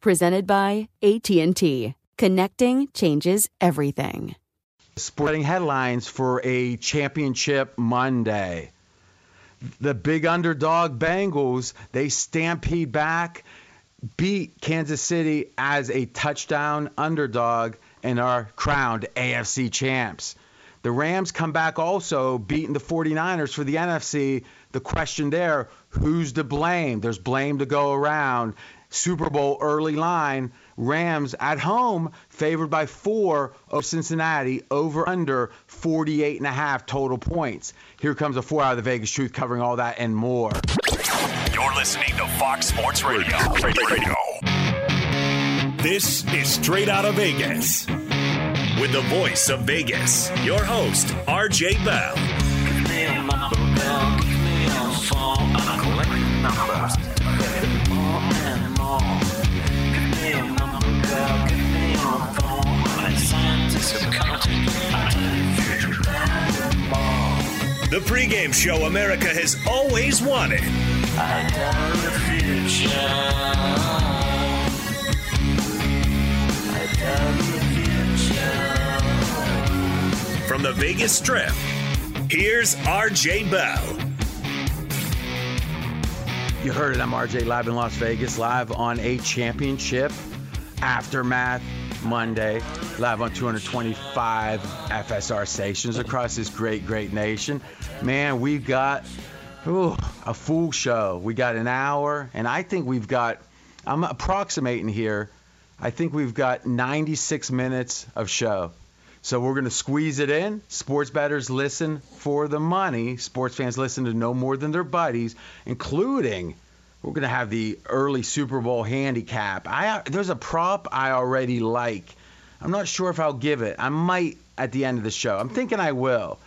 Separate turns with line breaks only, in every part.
presented by AT&T. Connecting changes everything.
Sporting headlines for a championship Monday. The big underdog Bengals, they stampede back, beat Kansas City as a touchdown underdog and are crowned AFC champs. The Rams come back also beating the 49ers for the NFC. The question there, who's to blame? There's blame to go around. Super Bowl early line. Rams at home favored by four of Cincinnati over under 48 and a half total points. Here comes a four out of the Vegas Truth covering all that and more.
You're listening to Fox Sports Radio. Radio. This is Straight Out of Vegas with the voice of Vegas, your host, RJ Bell. The pregame show America has always wanted. From the Vegas Strip, here's RJ Bell.
You heard it. I'm RJ live in Las Vegas, live on a championship aftermath Monday, live on 225 FSR stations across this great, great nation. Man, we've got ooh, a full show. We got an hour, and I think we've got, I'm approximating here, I think we've got 96 minutes of show. So we're going to squeeze it in. Sports bettors listen for the money. Sports fans listen to no more than their buddies, including we're going to have the early Super Bowl handicap. I there's a prop I already like. I'm not sure if I'll give it. I might at the end of the show. I'm thinking I will.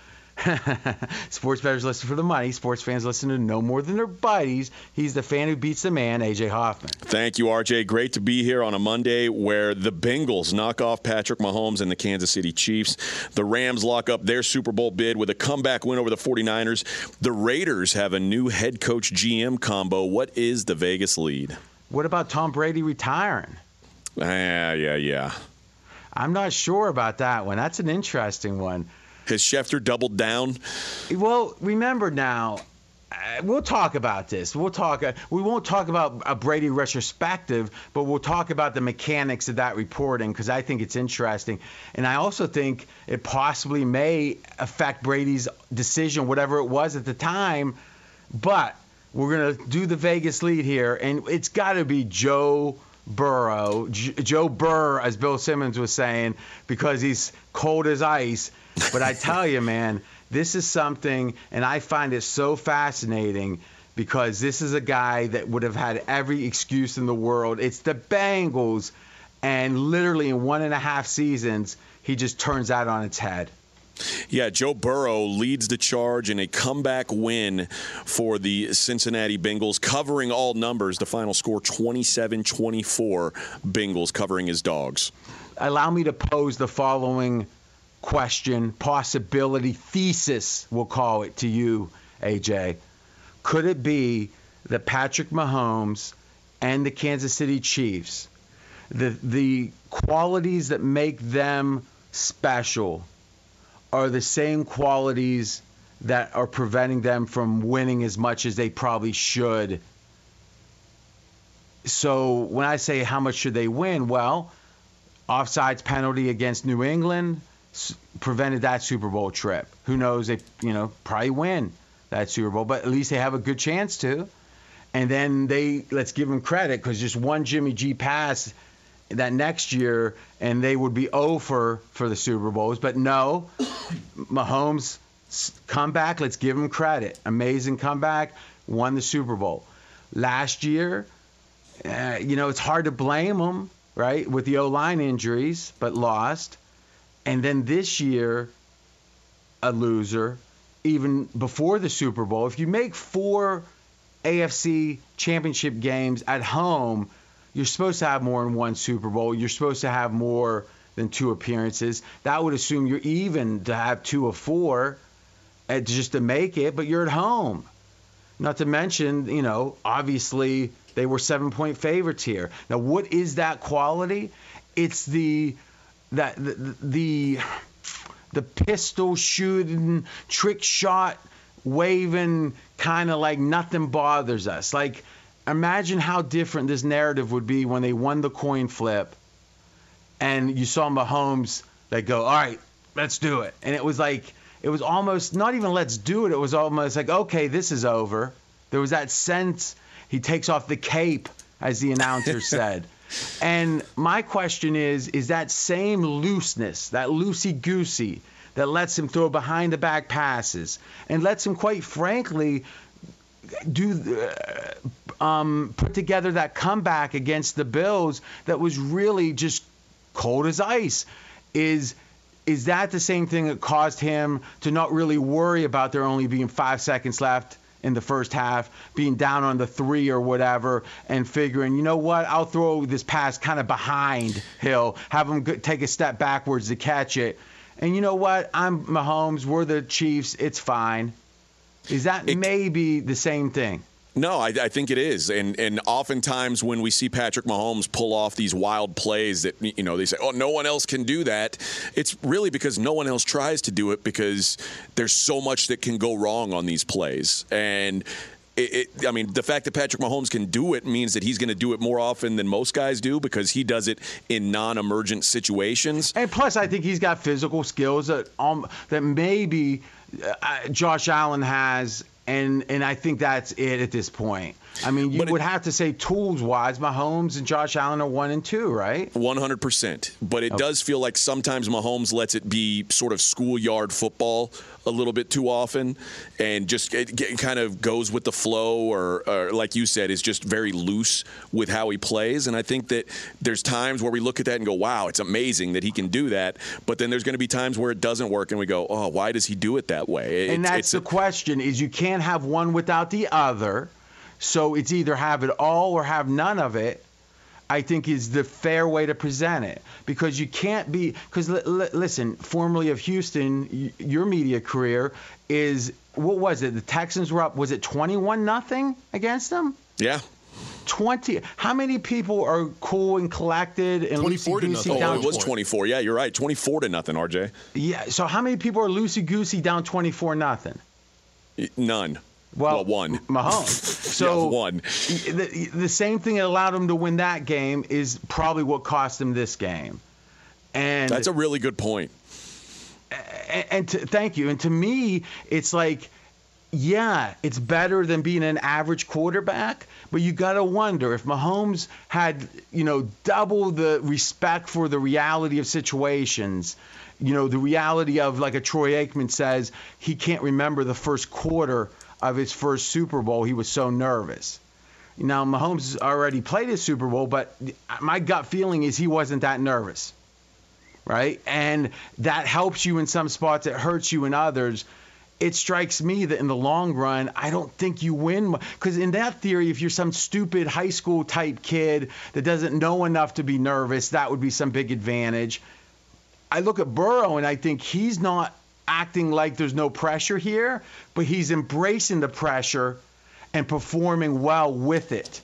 Sports bettors listen for the money. Sports fans listen to no more than their buddies. He's the fan who beats the man, AJ Hoffman.
Thank you, RJ. Great to be here on a Monday where the Bengals knock off Patrick Mahomes and the Kansas City Chiefs. The Rams lock up their Super Bowl bid with a comeback win over the 49ers. The Raiders have a new head coach GM combo. What is the Vegas lead?
What about Tom Brady retiring?
Yeah, yeah, yeah.
I'm not sure about that one. That's an interesting one.
Has Schefter doubled down?
Well, remember now, uh, we'll talk about this. We'll talk. Uh, we won't talk about a Brady retrospective, but we'll talk about the mechanics of that reporting because I think it's interesting, and I also think it possibly may affect Brady's decision, whatever it was at the time. But we're gonna do the Vegas lead here, and it's got to be Joe Burrow, J- Joe Burr, as Bill Simmons was saying, because he's cold as ice. But I tell you, man, this is something, and I find it so fascinating because this is a guy that would have had every excuse in the world. It's the Bengals, and literally in one and a half seasons, he just turns that on its head.
Yeah, Joe Burrow leads the charge in a comeback win for the Cincinnati Bengals, covering all numbers. The final score 27 24, Bengals covering his dogs.
Allow me to pose the following question, possibility, thesis, we'll call it to you, AJ. Could it be that Patrick Mahomes and the Kansas City Chiefs, the, the qualities that make them special, are the same qualities that are preventing them from winning as much as they probably should. So when I say how much should they win, well, offsides penalty against New England prevented that Super Bowl trip. Who knows? They you know probably win that Super Bowl, but at least they have a good chance to. And then they let's give them credit because just one Jimmy G pass that next year, and they would be over for the Super Bowls. But no, Mahomes comeback. Let's give him credit. Amazing comeback. Won the Super Bowl. Last year, uh, you know, it's hard to blame them, right, with the O line injuries, but lost. And then this year, a loser, even before the Super Bowl. If you make four AFC championship games at home, you're supposed to have more than one Super Bowl. You're supposed to have more than two appearances. That would assume you're even to have two or four uh, just to make it, but you're at home. Not to mention, you know, obviously they were seven point favorites here. Now, what is that quality? It's the that the the, the pistol shooting, trick shot, waving, kind of like nothing bothers us. Like imagine how different this narrative would be when they won the coin flip and you saw Mahomes they go, all right, let's do it. And it was like, it was almost not even let's do it. It was almost like, okay, this is over. There was that sense he takes off the cape, as the announcer said. And my question is, is that same looseness, that loosey goosey, that lets him throw behind the back passes and lets him, quite frankly, do uh, um, put together that comeback against the Bills that was really just cold as ice. Is is that the same thing that caused him to not really worry about there only being five seconds left in the first half, being down on the three or whatever, and figuring, you know what, I'll throw this pass kind of behind Hill, have him take a step backwards to catch it. And you know what? I'm Mahomes. We're the Chiefs. It's fine. Is that it, maybe the same thing?
No, I, I, think it is, and and oftentimes when we see Patrick Mahomes pull off these wild plays that you know they say, oh, no one else can do that. It's really because no one else tries to do it because there's so much that can go wrong on these plays, and it, it, I mean, the fact that Patrick Mahomes can do it means that he's going to do it more often than most guys do because he does it in non-emergent situations.
And plus, I think he's got physical skills that um, that maybe uh, Josh Allen has, and and I think that's it at this point. I mean, you but would it, have to say tools wise, Mahomes and Josh Allen are one and two, right?
100%. But it okay. does feel like sometimes Mahomes lets it be sort of schoolyard football a little bit too often and just it, it kind of goes with the flow or, or, like you said, is just very loose with how he plays. And I think that there's times where we look at that and go, wow, it's amazing that he can do that. But then there's going to be times where it doesn't work and we go, oh, why does he do it that way?
And that's the a, question is you can't have one without the other. So it's either have it all or have none of it. I think is the fair way to present it because you can't be because l- l- listen, formerly of Houston, y- your media career is what was it? The Texans were up. Was it 21 nothing against them?
Yeah.
20 how many people are cool and collected and
24 to nothing oh, it was 24 yeah you're right 24 to nothing rj
yeah so how many people are loosey goosey down 24 nothing
none
well,
well, one.
Mahomes. So
yeah, one.
The, the same thing that allowed him to win that game is probably what cost him this game. And
that's a really good point.
And, and to, thank you. And to me, it's like yeah, it's better than being an average quarterback, but you got to wonder if Mahomes had, you know, double the respect for the reality of situations, you know, the reality of like a Troy Aikman says, he can't remember the first quarter of his first Super Bowl. He was so nervous. Now, Mahomes already played his Super Bowl, but my gut feeling is he wasn't that nervous, right? And that helps you in some spots, it hurts you in others it strikes me that in the long run, I don't think you win. Because in that theory, if you're some stupid high school type kid that doesn't know enough to be nervous, that would be some big advantage. I look at Burrow and I think he's not acting like there's no pressure here, but he's embracing the pressure and performing well with it.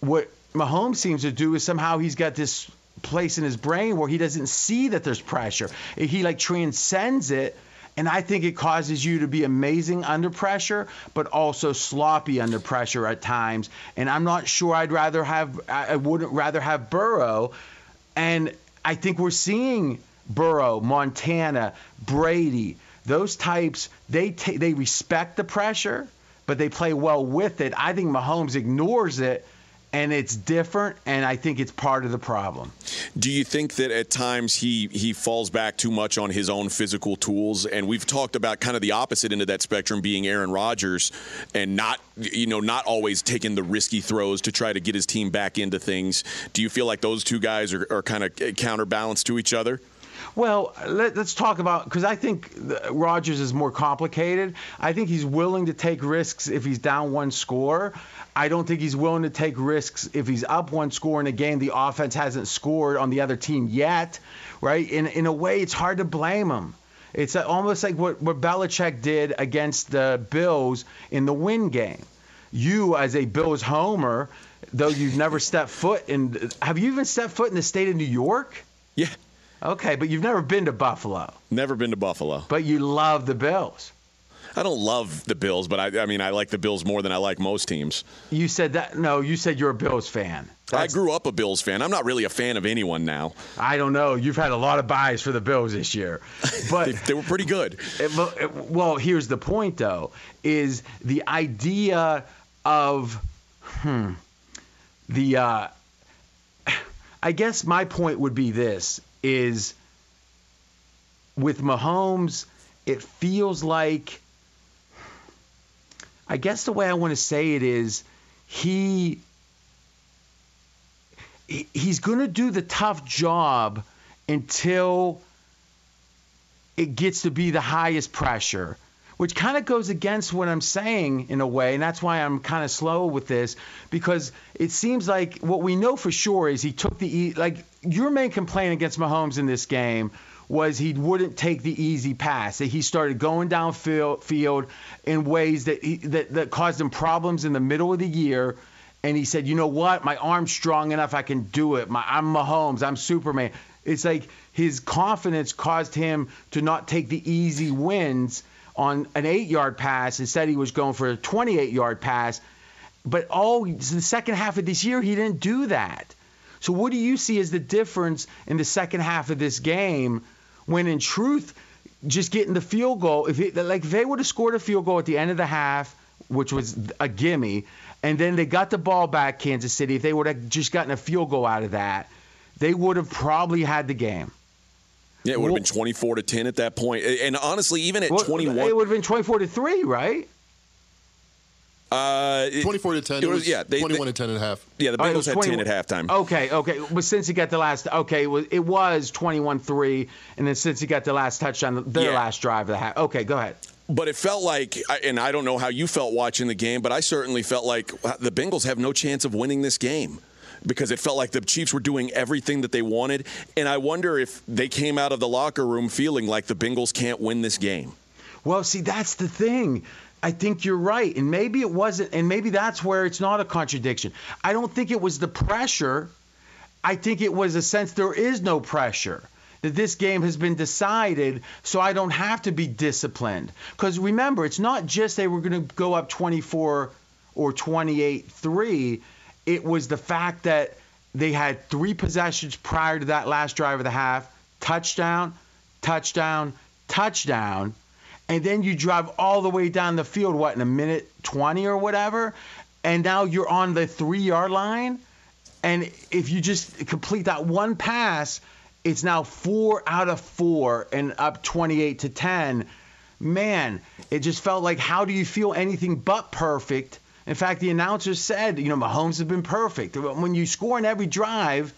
What Mahomes seems to do is somehow he's got this place in his brain where he doesn't see that there's pressure. He like transcends it and I think it causes you to be amazing under pressure, but also sloppy under pressure at times. And I'm not sure I'd rather have, I wouldn't rather have Burrow. And I think we're seeing Burrow, Montana, Brady, those types, they, t- they respect the pressure, but they play well with it. I think Mahomes ignores it and it's different and i think it's part of the problem.
Do you think that at times he he falls back too much on his own physical tools? And we've talked about kind of the opposite end of that spectrum being aaron rodgers and not you know not always taking the risky throws to try to get his team back into things. Do you feel like those two guys are, are kind of counterbalanced to each other
well, let, us talk about because I think Rodgers is more complicated. I think he's willing to take risks if he's down one score. I don't think he's willing to take risks if he's up one score in a game the offense hasn't scored on the other team yet, right? In in a way, it's hard to blame him. It's almost like what, what Belichick did against the Bills in the win game. You, as a Bills homer, though you've never stepped foot in, have you even stepped foot in the state of New York?
Yeah.
Okay, but you've never been to Buffalo.
Never been to Buffalo.
But you love the Bills.
I don't love the Bills, but I, I mean, I like the Bills more than I like most teams.
You said that? No, you said you're a Bills fan.
That's, I grew up a Bills fan. I'm not really a fan of anyone now.
I don't know. You've had a lot of buys for the Bills this year, but
they, they, were pretty good.
It, well, here's the point, though: is the idea of hmm, the. Uh, I guess my point would be this: is with Mahomes, it feels like I guess the way I want to say it is he he's going to do the tough job until it gets to be the highest pressure, which kind of goes against what I'm saying in a way. And that's why I'm kind of slow with this because it seems like what we know for sure is he took the, e- like, your main complaint against Mahomes in this game was he wouldn't take the easy pass. That he started going downfield field in ways that, he, that that caused him problems in the middle of the year. And he said, "You know what? My arm's strong enough. I can do it. My, I'm Mahomes. I'm Superman." It's like his confidence caused him to not take the easy wins on an eight-yard pass. Instead, he was going for a 28-yard pass. But oh, all the second half of this year, he didn't do that. So what do you see as the difference in the second half of this game when in truth, just getting the field goal, if it, like they would have scored a field goal at the end of the half, which was a gimme, and then they got the ball back, Kansas City, if they would have just gotten a field goal out of that, they would have probably had the game.
Yeah, it would have been 24 to 10 at that point. And honestly, even at well, 21
it would have been 24 to 3, right?
Uh,
24 to 10. It was, yeah, they, 21 they, to 10 and a half.
Yeah, the oh, Bengals oh, had 10 at halftime.
Okay, okay. But since he got the last, okay, it was, it was 21 3, and then since he got the last touchdown, their yeah. last drive of the half. Okay, go ahead.
But it felt like, and I don't know how you felt watching the game, but I certainly felt like the Bengals have no chance of winning this game because it felt like the Chiefs were doing everything that they wanted. And I wonder if they came out of the locker room feeling like the Bengals can't win this game.
Well, see, that's the thing. I think you're right. And maybe it wasn't, and maybe that's where it's not a contradiction. I don't think it was the pressure. I think it was a sense there is no pressure. That this game has been decided, so I don't have to be disciplined. Because remember, it's not just they were going to go up 24 or 28 3. It was the fact that they had three possessions prior to that last drive of the half touchdown, touchdown, touchdown and then you drive all the way down the field, what, in a minute 20 or whatever, and now you're on the three yard line. And if you just complete that one pass, it's now four out of four and up 28 to 10. Man, it just felt like how do you feel anything but perfect? In fact, the announcer said, you know, Mahomes has been perfect. When you score in every drive,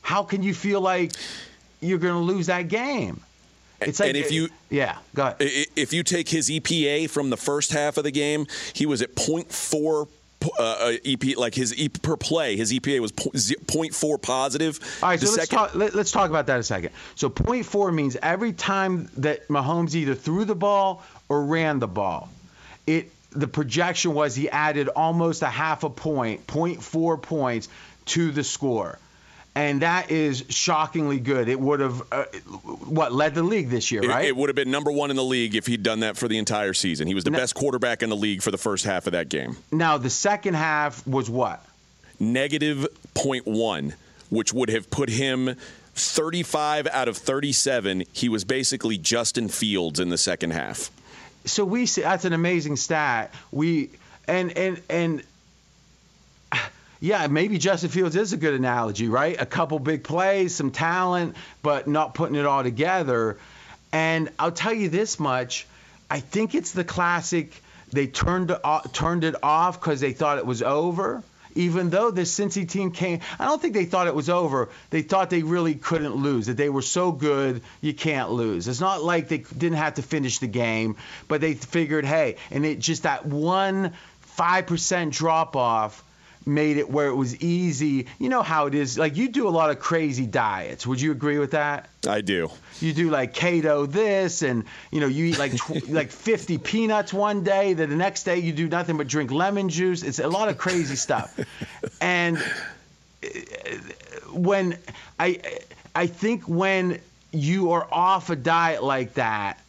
how can you feel like you're going to lose that game?
It's like, and if you
yeah, go ahead.
If you take his EPA from the first half of the game, he was at 0.4 uh, uh EP like his EP per play, his EPA was 0.4 positive.
All right, so let's talk. Let, us talk about that a second. So 0.4 means every time that Mahomes either threw the ball or ran the ball, it the projection was he added almost a half a point, 0.4 points to the score and that is shockingly good. It would have uh, what led the league this year, right?
It, it, would have been number one in the league if he'd done that for the entire season. He was the now, best quarterback in the league for the first half of that game.
Now the second half was what?
Negative 0.1, which would have put him 35 out of 37. He was basically Justin Fields in the second half.
So we see that's an amazing stat. We and and and yeah, maybe Justin Fields is a good analogy, right? A couple big plays, some talent, but not putting it all together. And I'll tell you this much: I think it's the classic. They turned uh, turned it off because they thought it was over. Even though the Cincy team came, I don't think they thought it was over. They thought they really couldn't lose. That they were so good, you can't lose. It's not like they didn't have to finish the game, but they figured, hey, and it just that one five percent drop off made it where it was easy. You know how it is. Like you do a lot of crazy diets. Would you agree with that?
I do.
You do like keto this, and you know you eat like tw- like 50 peanuts one day. Then the next day you do nothing but drink lemon juice. It's a lot of crazy stuff. and uh, when I I think when you are off a diet like that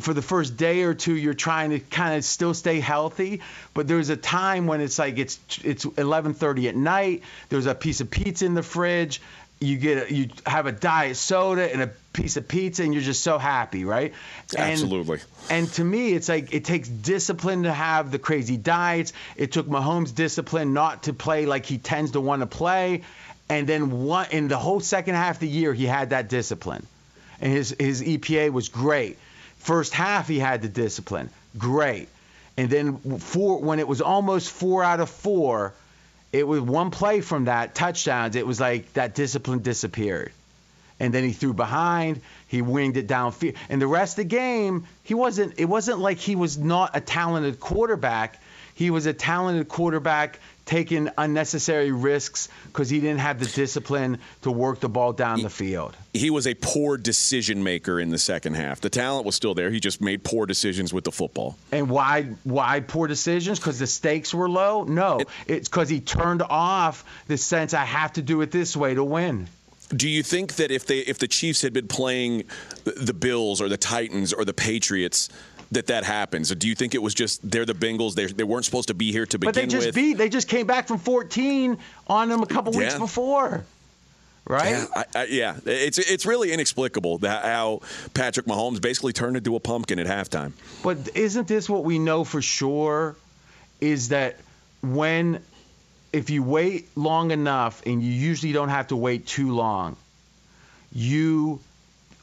for the first day or two you're trying to kind of still stay healthy but there's a time when it's like it's it's 11:30 at night there's a piece of pizza in the fridge you get a, you have a diet soda and a piece of pizza and you're just so happy right?
And, absolutely.
and to me it's like it takes discipline to have the crazy diets. It took Mahomes discipline not to play like he tends to want to play. And then one in the whole second half of the year he had that discipline. And his his EPA was great First half, he had the discipline. Great. And then four, when it was almost four out of four, it was one play from that touchdowns. It was like that discipline disappeared. And then he threw behind. He winged it downfield. And the rest of the game, he wasn't. It wasn't like he was not a talented quarterback. He was a talented quarterback taking unnecessary risks because he didn't have the discipline to work the ball down
he,
the field.
He was a poor decision maker in the second half. The talent was still there. He just made poor decisions with the football.
And why why poor decisions? Because the stakes were low? No, it, it's because he turned off the sense I have to do it this way to win.
Do you think that if they if the Chiefs had been playing the Bills or the Titans or the Patriots, that that happens? Or do you think it was just they're the Bengals? They, they weren't supposed to be here to begin with.
But they just
with?
beat. They just came back from 14 on them a couple yeah. weeks before. Right?
Yeah, I, I, yeah, it's it's really inexplicable that how Patrick Mahomes basically turned into a pumpkin at halftime.
But isn't this what we know for sure? Is that when if you wait long enough, and you usually don't have to wait too long, you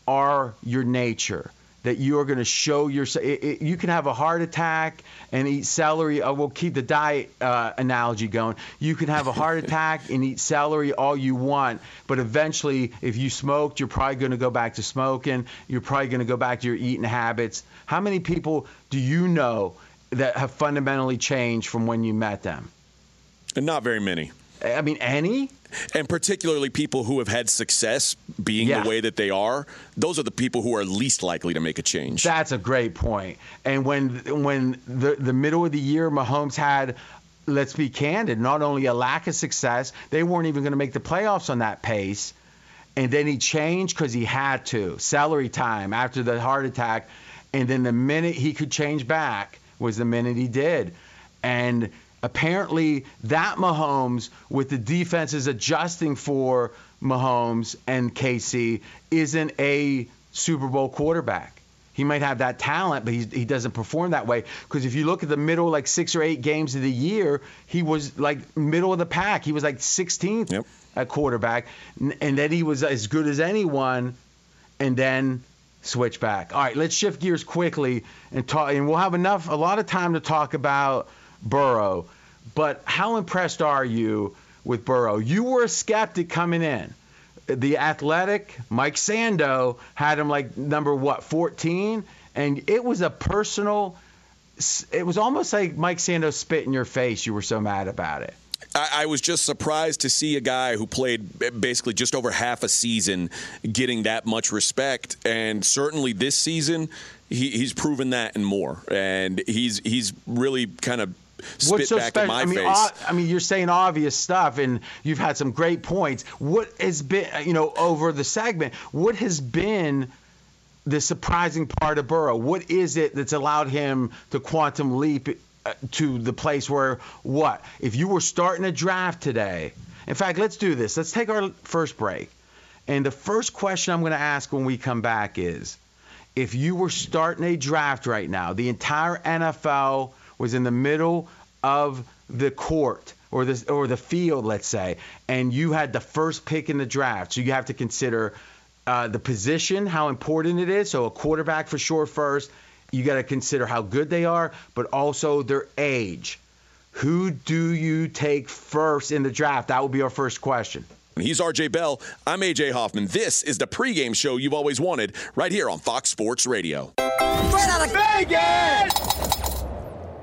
are your nature that you are going to show yourself. You can have a heart attack and eat celery. Uh, we'll keep the diet uh, analogy going. You can have a heart attack and eat celery all you want, but eventually, if you smoked, you're probably going to go back to smoking. You're probably going to go back to your eating habits. How many people do you know that have fundamentally changed from when you met them?
And not very many.
I mean, any?
And particularly people who have had success being yeah. the way that they are, those are the people who are least likely to make a change.
That's a great point. And when when the the middle of the year Mahomes had let's be candid, not only a lack of success, they weren't even going to make the playoffs on that pace. And then he changed because he had to. Celery time after the heart attack. And then the minute he could change back was the minute he did. And apparently that Mahomes, with the defenses adjusting for Mahomes and KC, isn't a Super Bowl quarterback. He might have that talent, but he he doesn't perform that way. Because if you look at the middle, like six or eight games of the year, he was like middle of the pack. He was like 16th yep. at quarterback, and then he was as good as anyone, and then switch back. All right, let's shift gears quickly and talk, and we'll have enough, a lot of time to talk about Burrow. But how impressed are you with Burrow? You were a skeptic coming in. The athletic Mike Sando had him like number what 14 and it was a personal it was almost like Mike Sando spit in your face you were so mad about it.
I, was just surprised to see a guy who played eh, basically just over half a season getting that much respect. And certainly this season he, he's proven that and more. And he's he's really kind of spit What's so back special? in my
I mean,
face.
I mean, you're saying obvious stuff, and you've had some great points. What has been, you know, over the segment? What has been the surprising part of Burrow? What is it that's allowed him to quantum leap uh, to the place where what? If you were starting a draft today, in fact, let's do this. Let's take our first break. And the first question I'm going to ask when we come back is if you were starting a draft right now, the entire NFL was in the middle of the court or the or the field, let's say, and you had the first pick in the draft. So you have to consider uh, the position, how important it is. So a quarterback for sure first. You got to consider how good they are, but also their age. Who do you take first in the draft? That would be our first question.
He's RJ Bell. I'm AJ Hoffman. This is the pregame show you've always wanted, right here on Fox Sports Radio. Straight out of
Vegas!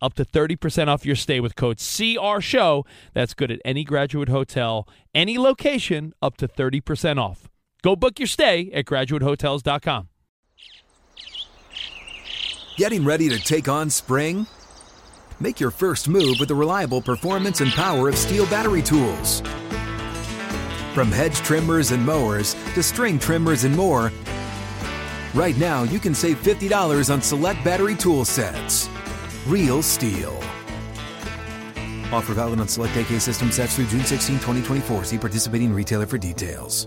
up to 30% off your stay with code CR Show. That's good at any graduate hotel, any location, up to 30% off. Go book your stay at graduatehotels.com.
Getting ready to take on spring? Make your first move with the reliable performance and power of STIHL battery tools. From hedge trimmers and mowers to string trimmers and more, right now you can save $50 on select battery tool sets. Real STIHL. Offer valid on select AK system sets through June 16, 2024. See participating retailer for details.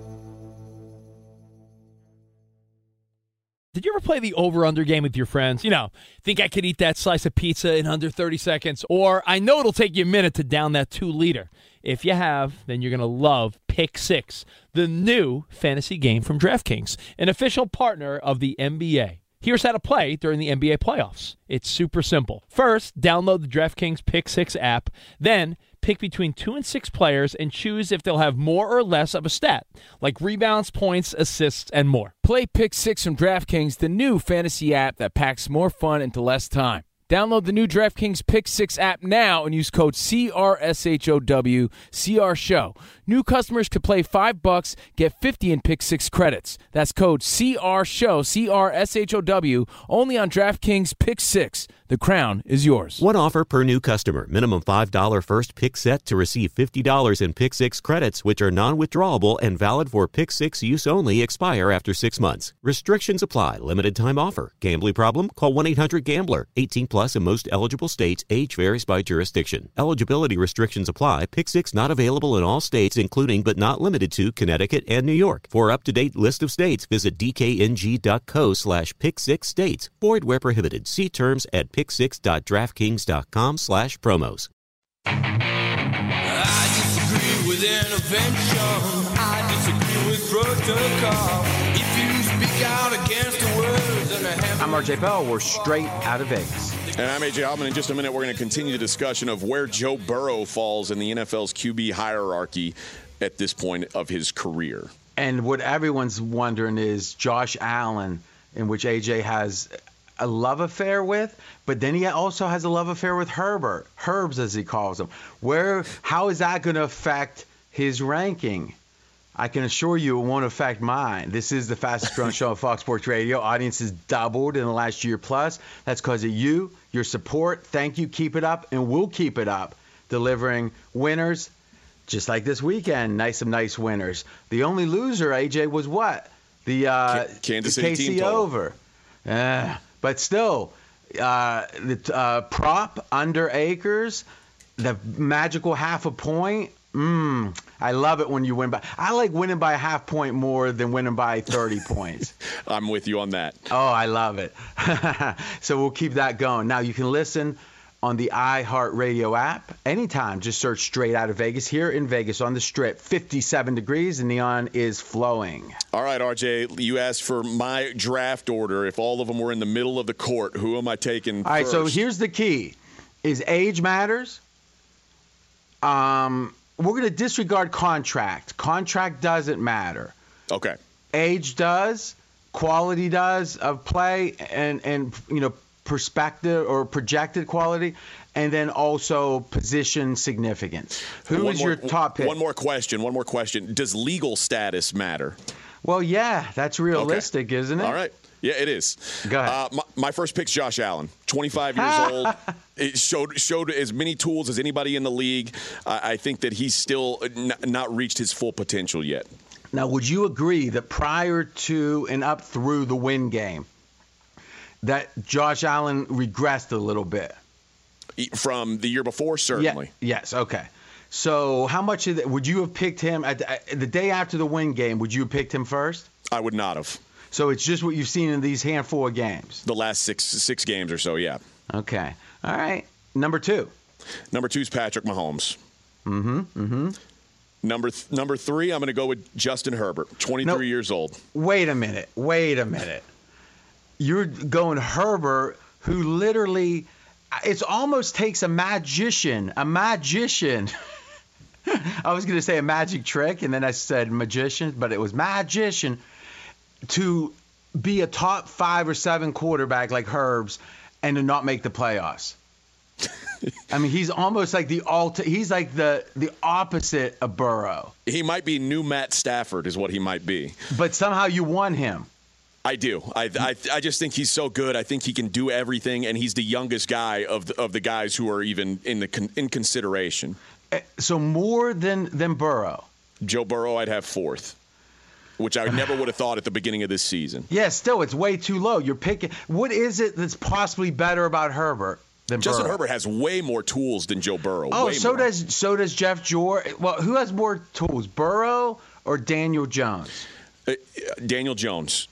Did you ever play the over under game with your friends? You know, think I could eat that slice of pizza in under 30 seconds? Or I know it'll take you a minute to down that two liter. If you have, then you're going to love Pick Six, the new fantasy game from DraftKings, an official partner of the NBA. Here's how to play during the NBA playoffs. It's super simple. First, download the DraftKings Pick 6 app, then pick between 2 and 6 players and choose if they'll have more or less of a stat, like rebounds, points, assists, and more.
Play Pick 6 from DraftKings, the new fantasy app that packs more fun into less time. Download the new DraftKings Pick 6 app now and use code CRSHOW, CR Show. New customers could play 5 bucks, get 50 in Pick 6 credits. That's code CR Show, C R S H O W, only on DraftKings Pick 6 the crown is yours.
One offer per new customer. Minimum $5 first pick set to receive $50 in Pick 6 credits, which are non withdrawable and valid for Pick 6 use only, expire after six months. Restrictions apply. Limited time offer. Gambling problem? Call 1 800 Gambler. 18 plus in most eligible states. Age varies by jurisdiction. Eligibility restrictions apply. Pick 6 not available in all states, including but not limited to Connecticut and New York. For up to date list of states, visit dkng.co slash pick 6 states. Void where prohibited. See terms at pick pick6.draftkings.com slash promos.
I disagree with intervention. I disagree with protocol.
I'm RJ Bell. We're straight out of Vegas.
And I'm AJ Hoffman. In just a minute, we're going to continue the discussion of where Joe Burrow falls in the NFL's QB hierarchy at this point of his career.
And what everyone's wondering is Josh Allen, in which AJ has a love affair with, but then he also has a love affair with Herbert, Herbs as he calls him. Where how is that going to affect his ranking? I can assure you it won't affect mine. This is the fastest growing show on Fox Sports Radio. Audience has doubled in the last year plus. That's because of you, your support. Thank you. Keep it up, and we'll keep it up, delivering winners just like this weekend. Nice, some nice winners. The only loser, AJ, was what? The uh,
Kansas
City
KC
team over. Uh, but still, uh, the uh, prop under acres, the magical half a point. Mmm, I love it when you win by. I like winning by a half point more than winning by 30 points.
I'm with you on that.
Oh, I love it. so we'll keep that going. Now you can listen on the iHeartRadio app anytime. Just search straight out of Vegas here in Vegas on the strip. 57 degrees and neon is flowing.
All right, RJ, you asked for my draft order. If all of them were in the middle of the court, who am I taking
All right, first? so here's the key. Is age matters? Um, we're going to disregard contract. Contract doesn't matter.
Okay.
Age does, quality does of play and and you know perspective or projected quality, and then also position significance. Who is your top pick?
One more question. One more question. Does legal status matter?
Well, yeah, that's realistic, okay. isn't it?
All right. Yeah, it is.
Go ahead.
Uh, my, my, first pick's Josh Allen, 25 years old. It showed showed as many tools as anybody in the league. I think that he's still n- not reached his full potential yet.
Now, would you agree that prior to and up through the win game, that Josh Allen regressed a little bit.
From the year before, certainly.
Yeah, yes, okay. So, how much of that, would you have picked him at the, at the, day after the win game? Would you have picked him first?
I would not have.
So it's just what you've seen in these handful of games.
The last six six games or so, yeah.
Okay. All right. Number two.
Number two is Patrick Mahomes.
Mm-hmm. Mm-hmm.
Number th- number three, I'm going to go with Justin Herbert, 23 no, years old.
Wait a minute. Wait a minute you're going Herbert, who literally, it almost takes a magician, a magician. I was going to say a magic trick, and then I said magician, but it was magician to be a top five or seven quarterback like Herb's and to not make the playoffs. I mean, he's almost like the alt. He's like the the opposite of Burrow.
He might be new Matt Stafford, is what he might be.
But somehow you won him.
I do. I, I, I just think he's so good. I think he can do everything, and he's the youngest guy of the, of the guys who are even in the in consideration.
Eh, so more than than Burrow.
Joe Burrow, I'd have fourth, which I never would have thought at the beginning of this season.
Yeah, still, it's way too low. You're picking. What is it that's possibly better about Herbert? Than
Justin
Burrow?
Herbert has way more tools than Joe Burrow.
Oh, so
more.
does so does Jeff George. Well, who has more tools, Burrow or Daniel Jones?
Uh, Daniel Jones.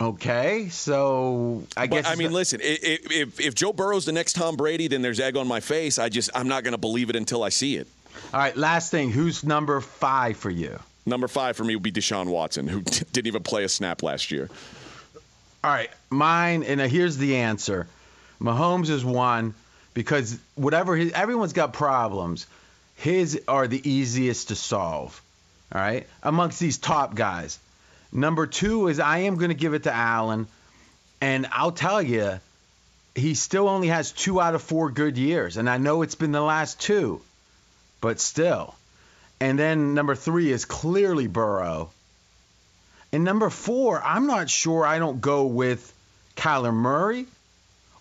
Okay, so I guess.
But, I mean, listen. If, if, if Joe Burrow's the next Tom Brady, then there's egg on my face. I just I'm not going to believe it until I see it.
All right, last thing. Who's number five for you?
Number five for me would be Deshaun Watson, who t- didn't even play a snap last year.
All right, mine, and here's the answer. Mahomes is one because whatever his, everyone's got problems. His are the easiest to solve. All right, amongst these top guys. Number two is I am going to give it to Allen, and I'll tell you, he still only has two out of four good years, and I know it's been the last two, but still. And then number three is clearly Burrow. And number four, I'm not sure I don't go with Kyler Murray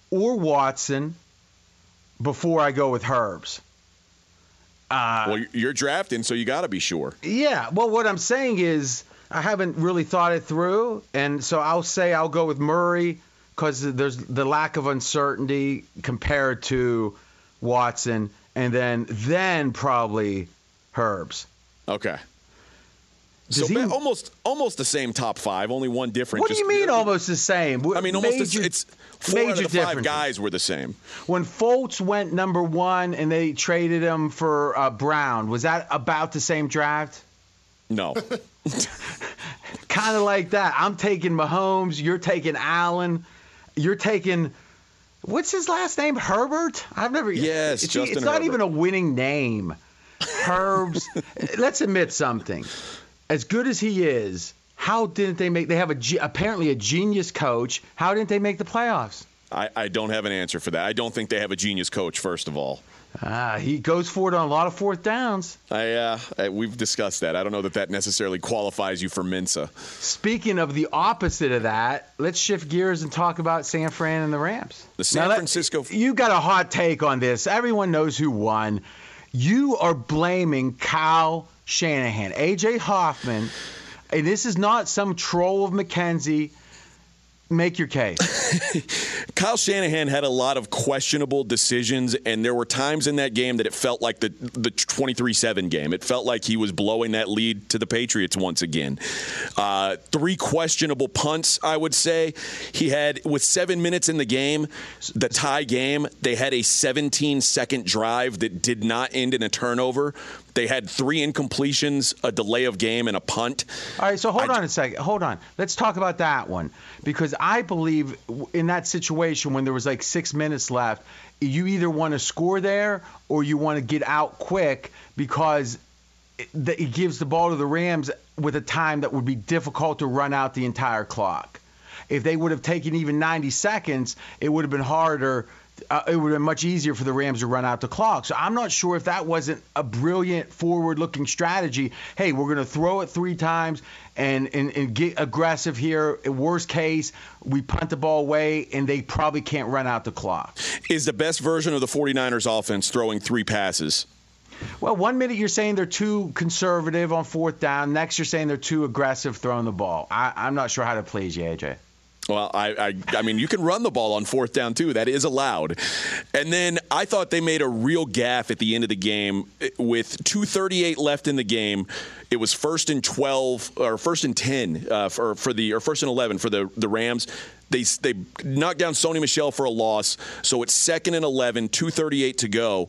or Watson before I go with Herbs.
Uh, well, you're drafting, so you got to be sure.
Yeah. Well, what I'm saying is I haven't really thought it through, and so I'll say I'll go with Murray because there's the lack of uncertainty compared to Watson, and then then probably Herbs.
Okay. Does so he, almost almost the same top five, only one difference.
What do you mean almost the same?
I mean almost major, it's four major out of the five guys were the same.
When Fultz went number one and they traded him for uh, Brown, was that about the same draft?
No.
kind of like that. I'm taking Mahomes. You're taking Allen. You're taking what's his last name? Herbert. I've never.
Yes,
it's,
Justin
it's
not
Herbert. even a winning name. Herbs. Let's admit something. As good as he is, how didn't they make? They have a apparently a genius coach. How didn't they make the playoffs?
I, I don't have an answer for that. I don't think they have a genius coach. First of all.
Ah, he goes for it on a lot of fourth downs.
I, uh, we've discussed that. I don't know that that necessarily qualifies you for Mensa.
Speaking of the opposite of that, let's shift gears and talk about San Fran and the Rams.
The San now, Francisco.
You got a hot take on this. Everyone knows who won. You are blaming Kyle Shanahan, AJ Hoffman, and this is not some troll of McKenzie Make your case.
Kyle Shanahan had a lot of questionable decisions, and there were times in that game that it felt like the the 23-7 game. It felt like he was blowing that lead to the Patriots once again. Uh, three questionable punts, I would say. He had with seven minutes in the game, the tie game. They had a 17-second drive that did not end in a turnover. They had three incompletions, a delay of game, and a punt.
All right, so hold I, on a second. Hold on. Let's talk about that one because I believe in that situation when there was like six minutes left, you either want to score there or you want to get out quick because it gives the ball to the Rams with a time that would be difficult to run out the entire clock. If they would have taken even 90 seconds, it would have been harder uh, it would have been much easier for the Rams to run out the clock. So I'm not sure if that wasn't a brilliant forward-looking strategy. Hey, we're going to throw it three times and, and, and get aggressive here. In worst case, we punt the ball away and they probably can't run out the clock.
Is the best version of the 49ers offense throwing three passes?
Well, one minute you're saying they're too conservative on fourth down. Next, you're saying they're too aggressive throwing the ball. I, am not sure how to please you, AJ.
Well, I, I, I mean, you can run the ball on fourth down too. That is allowed. And then I thought they made a real gaffe at the end of the game with 2:38 left in the game. It was first and 12 or first and 10 uh, for for the or first and 11 for the the Rams. They they knocked down Sony Michel for a loss, so it's second and 11, 2:38 to go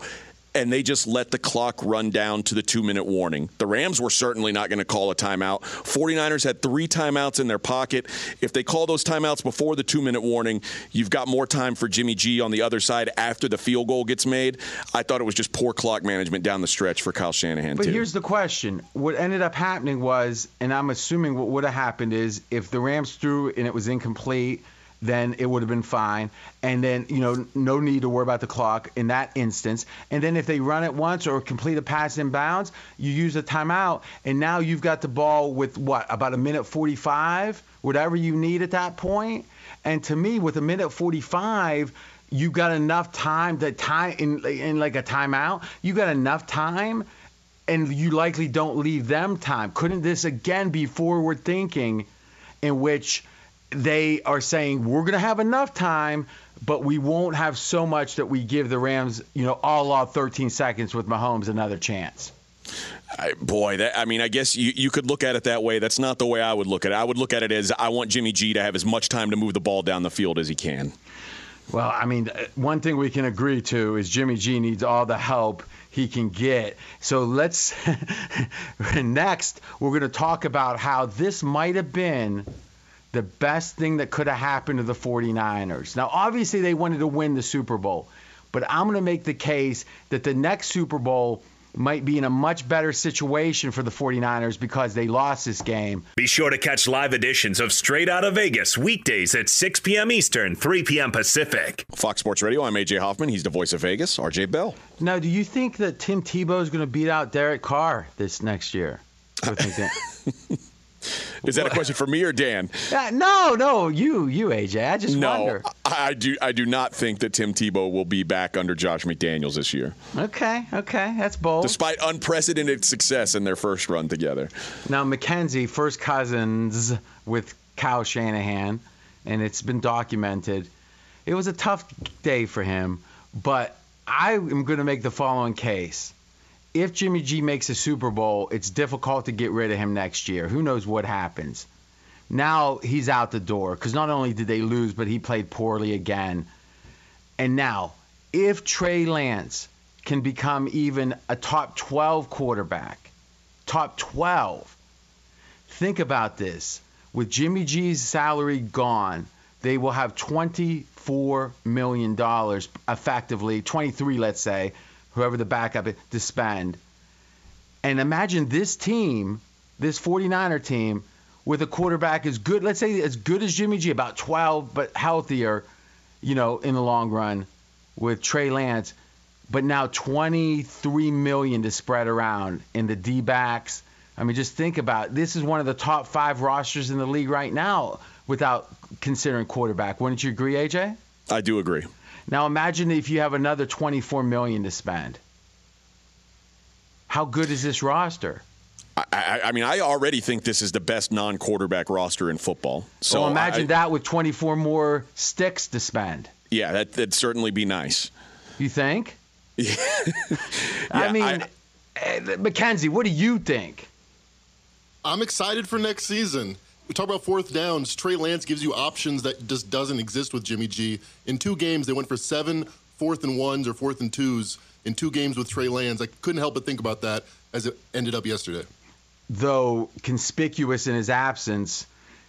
and they just let the clock run down to the two minute warning. The Rams were certainly not going to call a timeout. 49ers had three timeouts in their pocket. If they call those timeouts before the two minute warning, you've got more time for Jimmy G on the other side after the field goal gets made. I thought it was just poor clock management down the stretch for Kyle Shanahan.
But
too.
here's the question what ended up happening was, and I'm assuming what would have happened is if the Rams threw and it was incomplete, then it would have been fine. And then, you know, no need to worry about the clock in that instance. And then if they run it once or complete a pass in bounds, you use a timeout, and now you've got the ball with what, about a minute 45, whatever you need at that point. And to me, with a minute 45, you've got enough time to time in, in like a timeout. You got enough time, and you likely don't leave them time. Couldn't this again be forward thinking, in which they are saying we're going to have enough time, but we won't have so much that we give the Rams, you know, all off 13 seconds with Mahomes another chance.
I, boy, that, I mean, I guess you, you could look at it that way. That's not the way I would look at it. I would look at it as I want Jimmy G to have as much time to move the ball down the field as he can.
Well, I mean, uh, one thing we can agree to is Jimmy G needs all the help he can get. So let's next we're going to talk about how this might have been the best thing that could have happened to the 49ers. Now, obviously, they wanted to win the Super Bowl, but I'm going to make the case that the next Super Bowl might be in a much better situation for the 49ers because they lost this game.
Be sure to catch live editions of Straight Out of Vegas weekdays at 6 p.m. Eastern, 3 p.m. Pacific.
Fox Sports Radio, I'm AJ Hoffman. He's the voice of Vegas, RJ Bell.
Now, do you think that Tim Tebow is going to beat out Derek Carr this next year?
Is that a question for me or Dan?
Uh, no, no, you, you, AJ. I just
no,
wonder.
I do. I do not think that Tim Tebow will be back under Josh McDaniels this year.
Okay, okay, that's bold.
Despite unprecedented success in their first run together.
Now McKenzie, first cousins with Kyle Shanahan, and it's been documented. It was a tough day for him, but I am going to make the following case. If Jimmy G makes a Super Bowl, it's difficult to get rid of him next year. Who knows what happens? Now he's out the door because not only did they lose, but he played poorly again. And now, if Trey Lance can become even a top 12 quarterback, top 12, think about this. With Jimmy G's salary gone, they will have $24 million effectively, 23, let's say, whoever the backup is, to spend. And imagine this team, this 49er team, with a quarterback as good, let's say as good as Jimmy G, about 12, but healthier, you know, in the long run with Trey Lance, but now 23 million to spread around in the D-backs. I mean, just think about it. this is one of the top five rosters in the league right now without considering quarterback. Wouldn't you agree, AJ?
I do agree.
Now imagine if you have another 24 million to spend. How good is this roster?
I, I, mean, I already think this is the best non-quarterback roster in football. So
well, imagine I, that with 24 more sticks to spend.
Yeah, that, that'd certainly be nice.
You think? yeah, I mean, uh, Mackenzie, what do you think?
I'm excited for next season. We talk about fourth downs. Trey Lance gives you options that just doesn't exist with Jimmy G. In two games, they went for seven fourth and ones or fourth and twos in two games with Trey Lance. I couldn't help but think about that as it ended up yesterday
though conspicuous in his absence,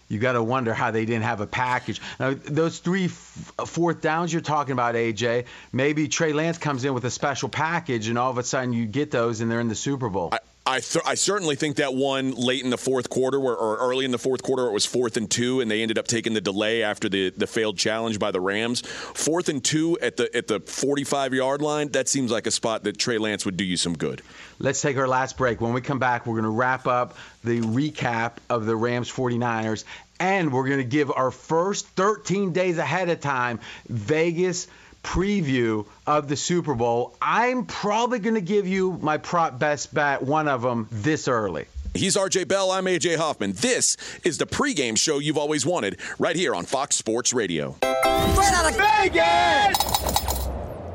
you got to wonder how they didn't have a package. Now, those three f- fourth downs you're talking about, AJ, maybe Trey Lance comes in with a special package, and all of a sudden you get those, and they're in the Super Bowl.
I- I, th- I certainly think that one late in the fourth quarter, where, or early in the fourth quarter, it was fourth and two, and they ended up taking the delay after the, the failed challenge by the Rams. Fourth and two at the at the 45 yard line. That seems like a spot that Trey Lance would do you some good.
Let's take our last break. When we come back, we're going to wrap up the recap of the Rams 49ers, and we're going to give our first 13 days ahead of time Vegas preview of the Super Bowl. I'm probably going to give you my prop best bet, one of them, this early.
He's RJ Bell. I'm AJ Hoffman. This is the pregame show you've always wanted, right here on Fox Sports Radio. Right out of
Vegas!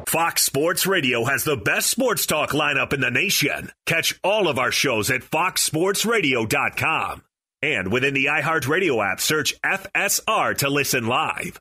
Fox Sports Radio has the best sports talk lineup in the nation. Catch all of our shows at foxsportsradio.com. And within the iHeartRadio app, search FSR to listen live.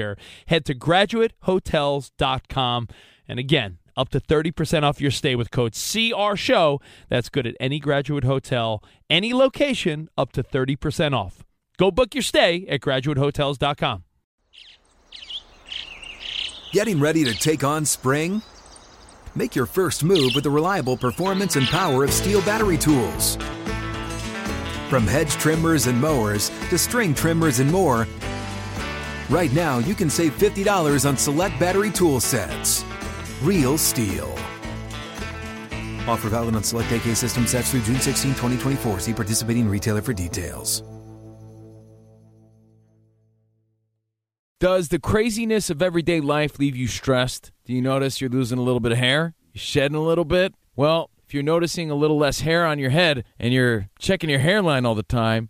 Head to graduatehotels.com. And again, up to 30% off your stay with code CR Show. That's good at any graduate hotel, any location, up to 30% off. Go book your stay at graduatehotels.com.
Getting ready to take on spring? Make your first move with the reliable performance and power of STIHL battery tools. From hedge trimmers and mowers to string trimmers and more, right now you can save $50 on select battery tool sets. Real STIHL. Offer valid on select AK system sets through June 16, 2024. See participating retailer for details.
Does the craziness of everyday life leave you stressed? Do you notice you're losing a little bit of hair? You're shedding a little bit? Well, if you're noticing a little less hair on your head and you're checking your hairline all the time,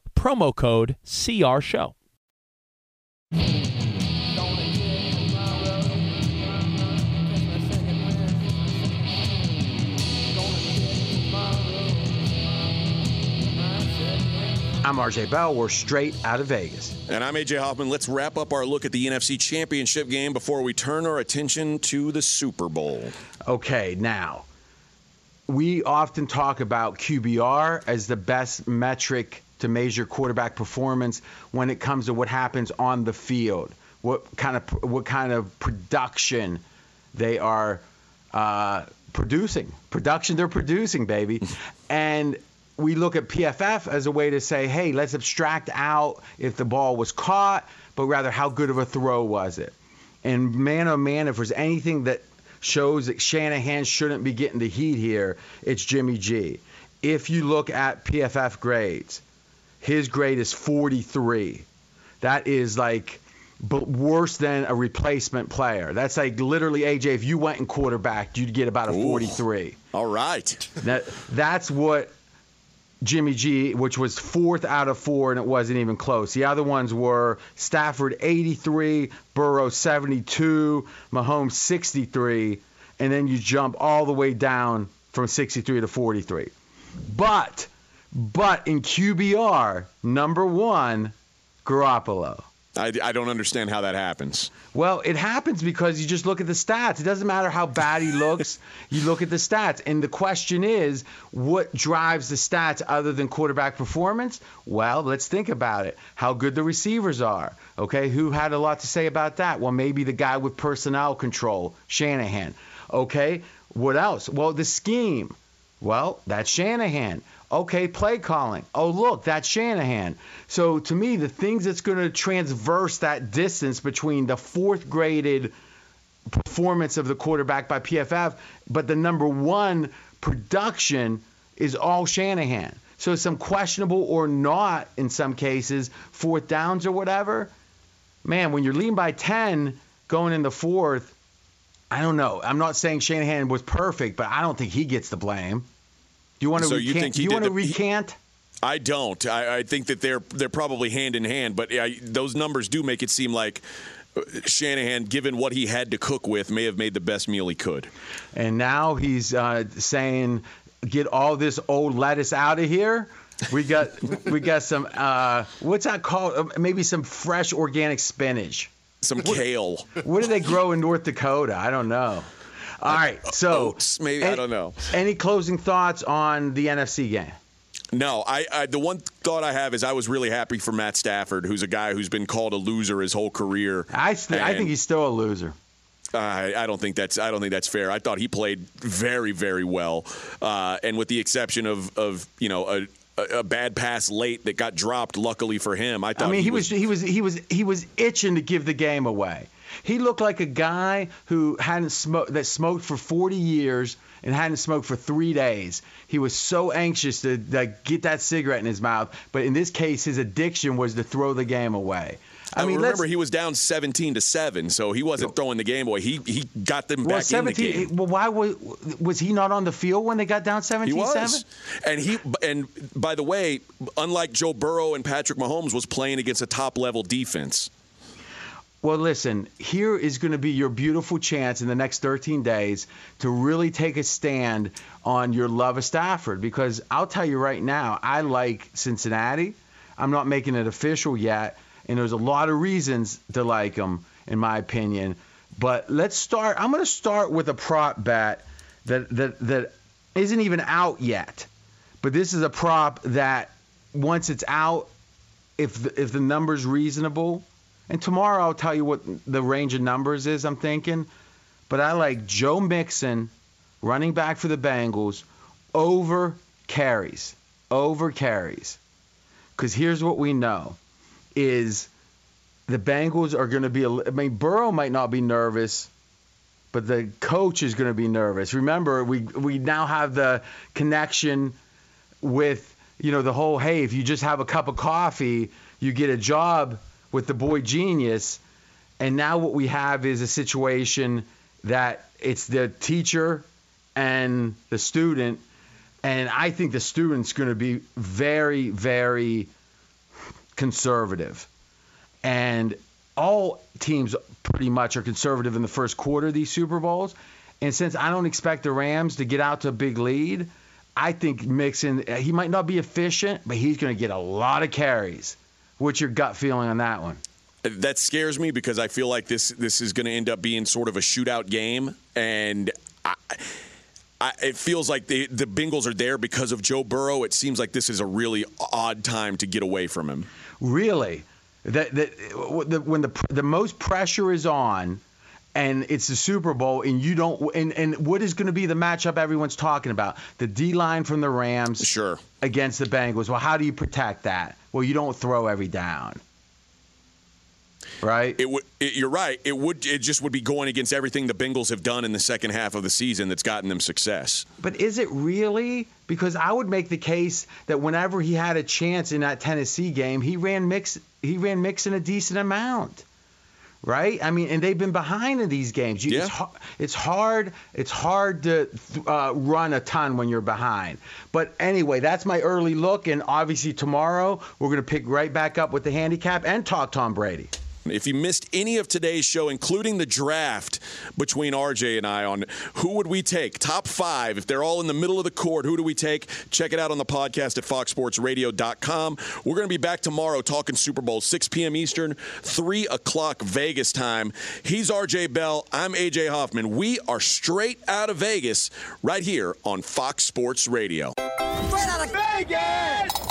promo code CR Show.
I'm RJ Bell. We're straight out of Vegas.
And I'm AJ Hoffman. Let's wrap up our look at the NFC Championship game before we turn our attention to the Super Bowl.
Okay, now we often talk about QBR as the best metric to measure quarterback performance when it comes to what happens on the field, what kind of what kind of production they are uh, producing. Production they're producing, baby, and we look at PFF as a way to say, hey, let's abstract out if the ball was caught, but rather how good of a throw was it. And man, oh man, if there's anything that shows that Shanahan shouldn't be getting the heat here, it's Jimmy G. If you look at PFF grades, his grade is 43. That is like but worse than a replacement player. That's like literally AJ. If you went in quarterback, you'd get about a 43.
All right.
That that's what Jimmy G, which was fourth out of four, and it wasn't even close. The other ones were Stafford 83, Burrow 72, Mahomes 63, and then you jump all the way down from 63 to 43. But, but in QBR, number one, Garoppolo.
I, I don't understand how that happens.
Well, it happens because you just look at the stats. It doesn't matter how bad he looks. you look at the stats. And the question is, what drives the stats other than quarterback performance? Well, let's think about it. How good the receivers are. Okay, who had a lot to say about that? Well, maybe the guy with personnel control, Shanahan. Okay, what else? Well, the scheme. Well, that's Shanahan. Okay, play calling. Oh, look, that's Shanahan. So to me, the things that's going to transverse that distance between the fourth graded performance of the quarterback by PFF, but the number one production is all Shanahan. So some questionable or not in some cases, fourth downs or whatever. Man, when you're leading by 10 going in the fourth, I don't know. I'm not saying Shanahan was perfect, but I don't think he gets the blame. Do you want to
So
recant?
you think
do you want to recant?
I don't. I, I think that they're they're probably hand in hand, but I, those numbers do make it seem like uh, Shanahan, given what he had to cook with, may have made the best meal he could.
and now he's uh, saying, "Get all this old lettuce out of here." We got we got some uh, what's that called? Uh, Maybe some fresh organic spinach.
Some kale.
What do they grow in North Dakota? I don't know. All right, so
Oats, maybe I don't know.
Any closing thoughts on the NFC game?
No, I, I the one thought I have is I was really happy for Matt Stafford, who's a guy who's been called a loser his whole career.
I st- I think he's still a loser.
I, I don't think that's I don't think that's fair. I thought he played very very well, uh, and with the exception of of you know a, a a bad pass late that got dropped. Luckily for him, I thought
I mean, he was he was he was he was itching to give the game away. He looked like a guy who hadn't smoked that smoked for 40 years and hadn't smoked for three days. He was so anxious to, to get that cigarette in his mouth, but in this case, his addiction was to throw the game away.
I,
I mean,
remember he was down 17 to seven, so he wasn't throwing the game away. He he got them
well,
back in the
17.
game.
Well, why was was he not on the field when they got down 17-7?
He was, and he and by the way, unlike Joe Burrow and Patrick Mahomes, was playing against a top level defense.
Well, listen, here is going to be your beautiful chance in the next 13 days to really take a stand on your love of Stafford because I'll tell you right now, I like Cincinnati. I'm not making it official yet, and there's a lot of reasons to like them, in my opinion. But let's start. I'm going to start with a prop bet that that that isn't even out yet, but this is a prop that once it's out, if the, if the number's reasonable, and tomorrow I'll tell you what the range of numbers is I'm thinking, but I like Joe Mixon, running back for the Bengals, over carries, over carries, because here's what we know, is the Bengals are going to be. I mean, Burrow might not be nervous. But the coach is going to be nervous. Remember, we we now have the connection with you know the whole hey if you just have a cup of coffee you get a job with the boy genius. And now what we have is a situation that it's the teacher and the student. And i think the student's going to be very very conservative. And all teams pretty much are conservative in the first quarter of these super bowls. And since i don't expect the rams to get out to a big lead I think Mixon, he might not be efficient, but he's going to get a lot of carries. What's your gut feeling on that one?
That scares me because I feel like this this is going to end up being sort of a shootout game, and I, I, it feels like the the Bengals are there because of Joe Burrow. It seems like this is a really odd time to get away from him.
Really, that that when the the most pressure is on, and it's the Super Bowl, and you don't, and and what is going to be the matchup everyone's talking about? The D line from the Rams,
sure,
against the Bengals. Well, how do you protect that? Well, you don't throw every down. Right.
It would. It, you're right. It would. It just would be going against everything the Bengals have done in the second half of the season that's gotten them success.
But is it really? Because I would make the case that whenever he had a chance in that Tennessee game, he ran mix. He ran Mixon a decent amount. Right. I mean, and they've been behind in these games. You,
Yeah.
it's, it's hard. It's hard to uh, run a ton when you're behind. But anyway, that's my early look, and obviously tomorrow we're going to pick right back up with the handicap and talk Tom Brady.
If you missed any of today's show, including the draft between RJ and I on who would we take, top five, if they're all in the middle of the court, who do we take? Check it out on the podcast at foxsportsradio.com. We're going to be back tomorrow talking Super Bowl, 6 p.m. Eastern, 3 o'clock Vegas time. He's RJ Bell. I'm AJ Hoffman. We are straight out of Vegas right here on Fox Sports Radio.
Straight out of Vegas!